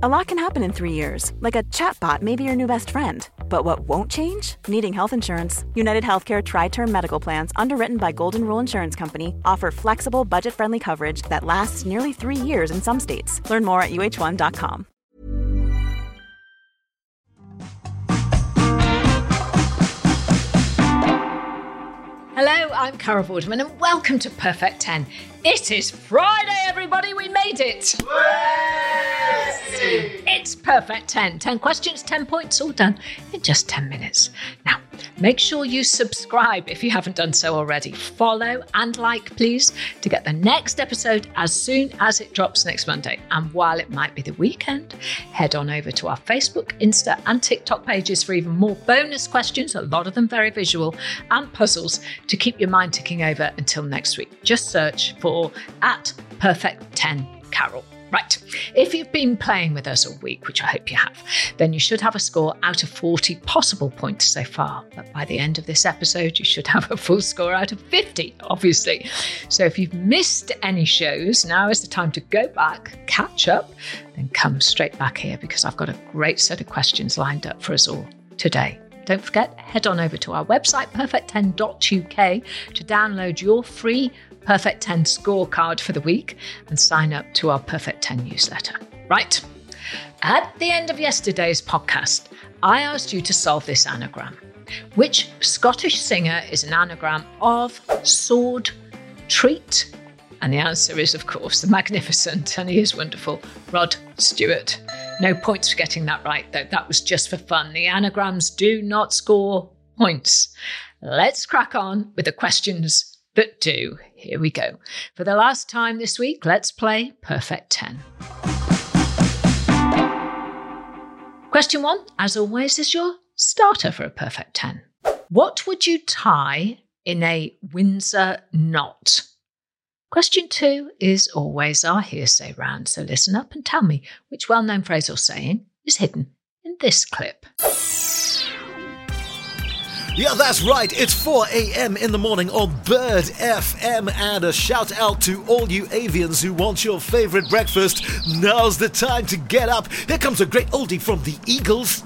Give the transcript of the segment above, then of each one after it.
A lot can happen in three years, like a chatbot may be your new best friend. But what won't change? Needing health insurance. United Healthcare Tri Term Medical Plans, underwritten by Golden Rule Insurance Company, offer flexible, budget friendly coverage that lasts nearly three years in some states. Learn more at uhone.com. Hello, I'm Carol Vorderman, and welcome to Perfect 10. It is Friday, everybody, we made it! It's Perfect 10. 10 questions, 10 points, all done in just 10 minutes. Now, make sure you subscribe if you haven't done so already. Follow and like, please, to get the next episode as soon as it drops next Monday. And while it might be the weekend, head on over to our Facebook, Insta, and TikTok pages for even more bonus questions, a lot of them very visual, and puzzles to keep your mind ticking over until next week. Just search for at Perfect 10 Carol. Right, if you've been playing with us all week, which I hope you have, then you should have a score out of 40 possible points so far. But by the end of this episode, you should have a full score out of 50, obviously. So if you've missed any shows, now is the time to go back, catch up, then come straight back here because I've got a great set of questions lined up for us all today. Don't forget, head on over to our website, perfect10.uk, to download your free Perfect 10 scorecard for the week and sign up to our Perfect 10 newsletter. Right. At the end of yesterday's podcast, I asked you to solve this anagram. Which Scottish singer is an anagram of sword, treat? And the answer is, of course, the magnificent, and he is wonderful, Rod Stewart. No points for getting that right, though. That was just for fun. The anagrams do not score points. Let's crack on with the questions that do. Here we go. For the last time this week, let's play Perfect 10. Question one, as always, is your starter for a perfect 10. What would you tie in a Windsor knot? Question two is always our hearsay round, so listen up and tell me which well known phrase or saying is hidden in this clip. Yeah, that's right. It's 4 a.m. in the morning on Bird FM. And a shout out to all you avians who want your favorite breakfast. Now's the time to get up. Here comes a great oldie from the Eagles.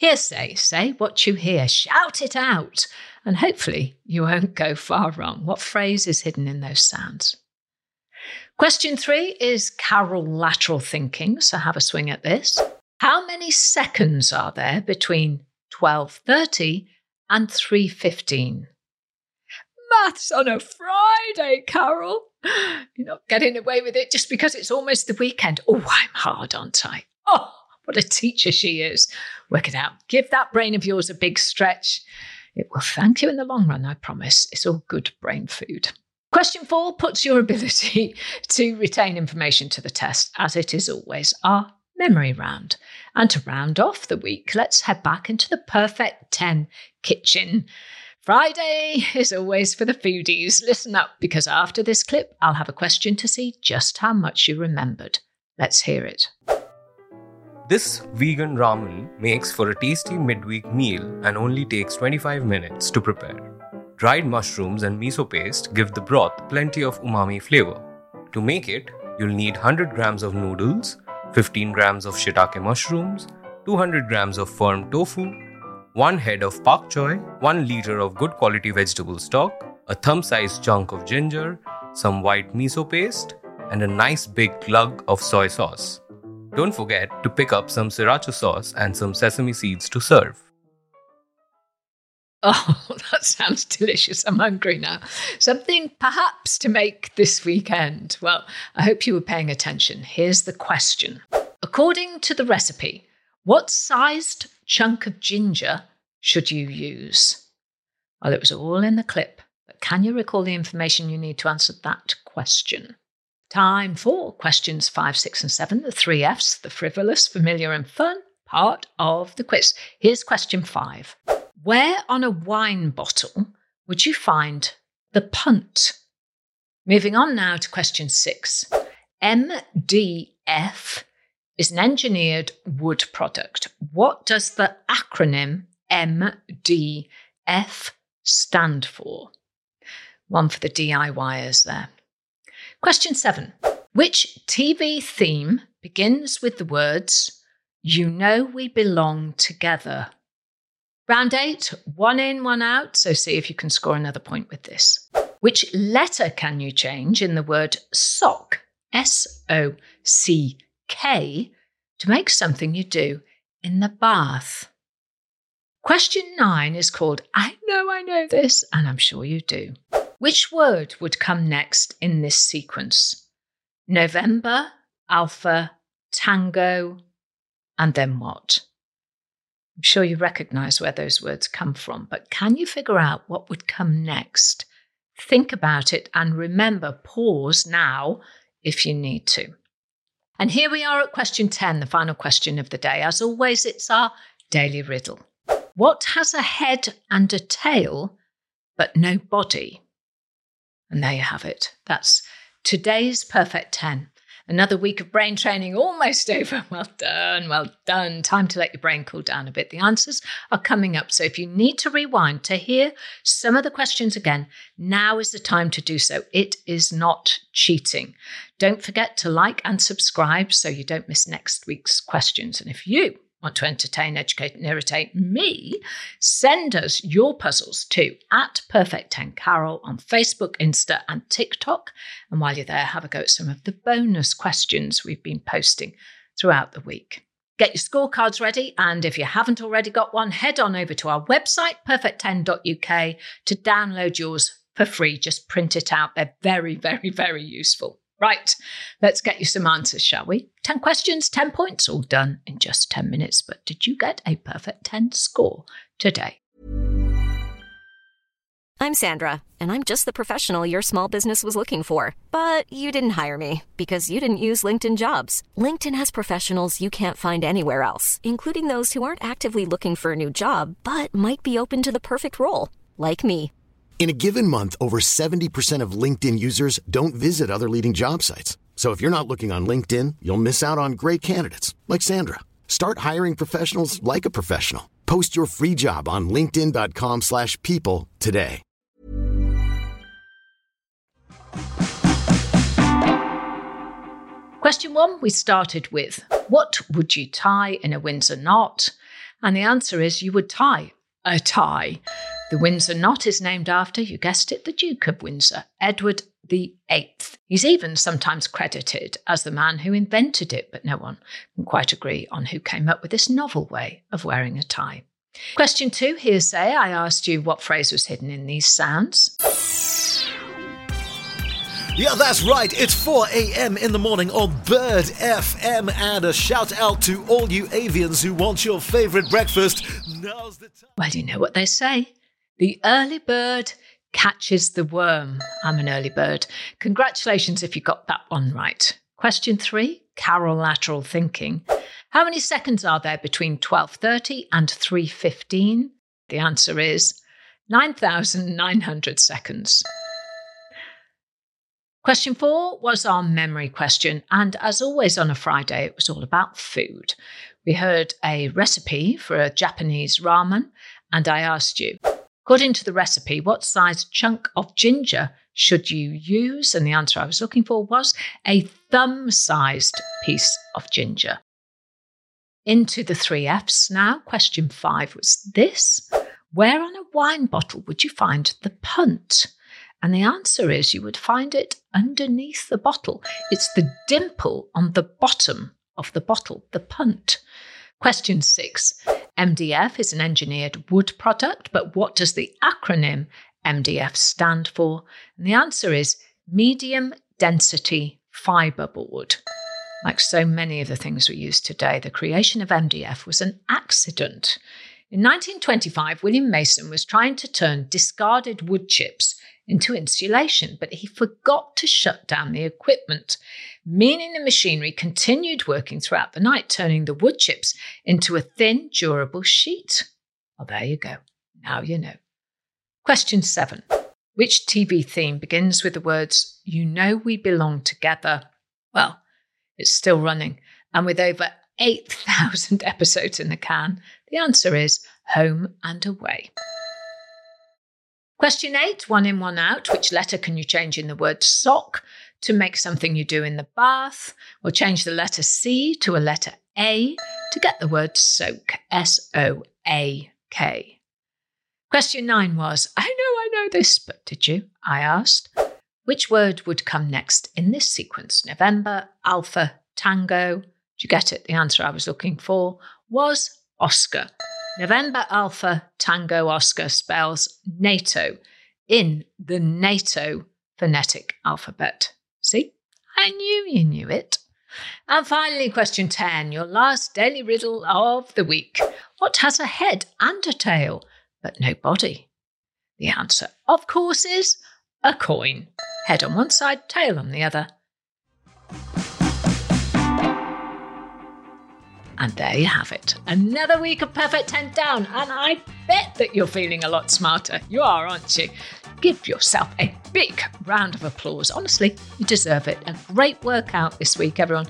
Hearsay, say what you hear, shout it out, and hopefully you won't go far wrong. What phrase is hidden in those sounds? Question three is Carol lateral thinking, so have a swing at this. How many seconds are there between 12.30 and 3.15. Maths on a Friday, Carol. You're not getting away with it just because it's almost the weekend. Oh, I'm hard, aren't I? Oh, what a teacher she is. Work it out. Give that brain of yours a big stretch. It will thank you in the long run, I promise. It's all good brain food. Question four puts your ability to retain information to the test, as it is always our memory round. And to round off the week, let's head back into the perfect 10 kitchen. Friday is always for the foodies. Listen up, because after this clip, I'll have a question to see just how much you remembered. Let's hear it. This vegan ramen makes for a tasty midweek meal and only takes 25 minutes to prepare. Dried mushrooms and miso paste give the broth plenty of umami flavor. To make it, you'll need 100 grams of noodles, 15 grams of shiitake mushrooms, 200 grams of firm tofu, 1 head of pak choi, 1 liter of good quality vegetable stock, a thumb sized chunk of ginger, some white miso paste, and a nice big glug of soy sauce. Don't forget to pick up some sriracha sauce and some sesame seeds to serve. Oh, that sounds delicious. I'm hungry now. Something perhaps to make this weekend. Well, I hope you were paying attention. Here's the question According to the recipe, what sized chunk of ginger should you use? Well, it was all in the clip, but can you recall the information you need to answer that question? Time for questions five, six, and seven, the three F's, the frivolous, familiar, and fun part of the quiz. Here's question five. Where on a wine bottle would you find the punt? Moving on now to question six. MDF is an engineered wood product. What does the acronym MDF stand for? One for the DIYers there. Question seven. Which TV theme begins with the words, You know we belong together. Round eight, one in, one out. So see if you can score another point with this. Which letter can you change in the word sock, S O C K, to make something you do in the bath? Question nine is called I Know I Know This, and I'm sure you do. Which word would come next in this sequence? November, Alpha, Tango, and then what? I'm sure you recognize where those words come from, but can you figure out what would come next? Think about it and remember, pause now if you need to. And here we are at question 10, the final question of the day. As always, it's our daily riddle. What has a head and a tail, but no body? And there you have it. That's today's perfect 10. Another week of brain training almost over. Well done, well done. Time to let your brain cool down a bit. The answers are coming up. So if you need to rewind to hear some of the questions again, now is the time to do so. It is not cheating. Don't forget to like and subscribe so you don't miss next week's questions. And if you want to entertain, educate, and irritate me, send us your puzzles to at Perfect 10 Carol on Facebook, Insta, and TikTok. And while you're there, have a go at some of the bonus questions we've been posting throughout the week. Get your scorecards ready, and if you haven't already got one, head on over to our website, perfect10.uk, to download yours for free. Just print it out. They're very, very, very useful. Right, let's get you some answers, shall we? 10 questions, 10 points, all done in just 10 minutes. But did you get a perfect 10 score today? I'm Sandra, and I'm just the professional your small business was looking for. But you didn't hire me because you didn't use LinkedIn jobs. LinkedIn has professionals you can't find anywhere else, including those who aren't actively looking for a new job but might be open to the perfect role, like me. In a given month, over 70% of LinkedIn users don't visit other leading job sites. So if you're not looking on LinkedIn, you'll miss out on great candidates like Sandra. Start hiring professionals like a professional. Post your free job on linkedin.com/people today. Question one we started with What would you tie in a Windsor knot? And the answer is you would tie a tie. The Windsor knot is named after, you guessed it, the Duke of Windsor, Edward VIII. He's even sometimes credited as the man who invented it, but no one can quite agree on who came up with this novel way of wearing a tie. Question two, hearsay. I asked you what phrase was hidden in these sounds. Yeah, that's right. It's 4 a.m. in the morning on Bird FM. And a shout out to all you avians who want your favorite breakfast. Now's the time. Well, you know what they say. The early bird catches the worm. I'm an early bird. Congratulations if you got that one right. Question three, Carol lateral thinking. How many seconds are there between 12:30 and 3:15? The answer is 9,900 seconds. Question four was our memory question, and as always on a Friday, it was all about food. We heard a recipe for a Japanese ramen, and I asked you, according to the recipe, what size chunk of ginger should you use? And the answer I was looking for was a thumb sized piece of ginger. Into the three F's now. Question five was this Where on a wine bottle would you find the punt? And the answer is you would find it underneath the bottle. It's the dimple on the bottom of the bottle, the punt. Question six MDF is an engineered wood product, but what does the acronym MDF stand for? And the answer is medium density fiberboard. Like so many of the things we use today, the creation of MDF was an accident. In 1925, William Mason was trying to turn discarded wood chips into insulation, but he forgot to shut down the equipment, meaning the machinery continued working throughout the night, turning the wood chips into a thin, durable sheet. Well, there you go. Now you know. Question seven Which TV theme begins with the words, You know we belong together? Well, it's still running, and with over 8,000 episodes in the can, the answer is Home and Away. Question eight, one in, one out. Which letter can you change in the word sock to make something you do in the bath, or change the letter C to a letter A to get the word soak, S O A K. Question nine was I know I know this, but did you? I asked. Which word would come next in this sequence? November, Alpha, Tango. Did you get it? The answer I was looking for was Oscar. November Alpha Tango Oscar spells NATO in the NATO phonetic alphabet. See? I knew you knew it. And finally, question 10, your last daily riddle of the week. What has a head and a tail, but no body? The answer, of course, is a coin. Head on one side, tail on the other. And there you have it. Another week of Perfect 10 down. And I bet that you're feeling a lot smarter. You are, aren't you? Give yourself a big round of applause. Honestly, you deserve it. A great workout this week, everyone.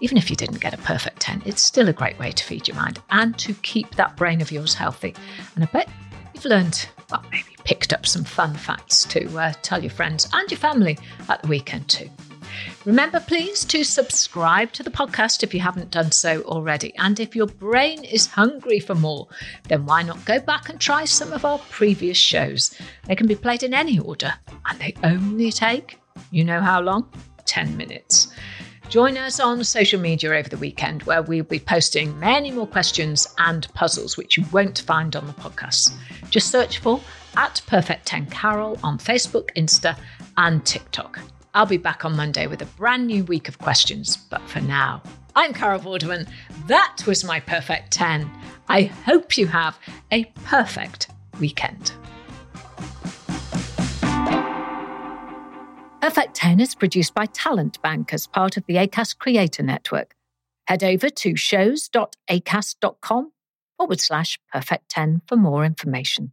Even if you didn't get a perfect 10, it's still a great way to feed your mind and to keep that brain of yours healthy. And I bet you've learned, well, maybe picked up some fun facts to uh, tell your friends and your family at the weekend too. Remember, please, to subscribe to the podcast if you haven't done so already. And if your brain is hungry for more, then why not go back and try some of our previous shows? They can be played in any order, and they only take, you know how long? 10 minutes. Join us on social media over the weekend where we'll be posting many more questions and puzzles which you won't find on the podcast. Just search for at Perfect 10 Carol on Facebook, Insta, and TikTok. I'll be back on Monday with a brand new week of questions. But for now, I'm Carol Vorderman. That was my perfect 10. I hope you have a perfect weekend. Perfect 10 is produced by Talent Bank as part of the ACAST Creator Network. Head over to shows.acast.com forward slash perfect 10 for more information.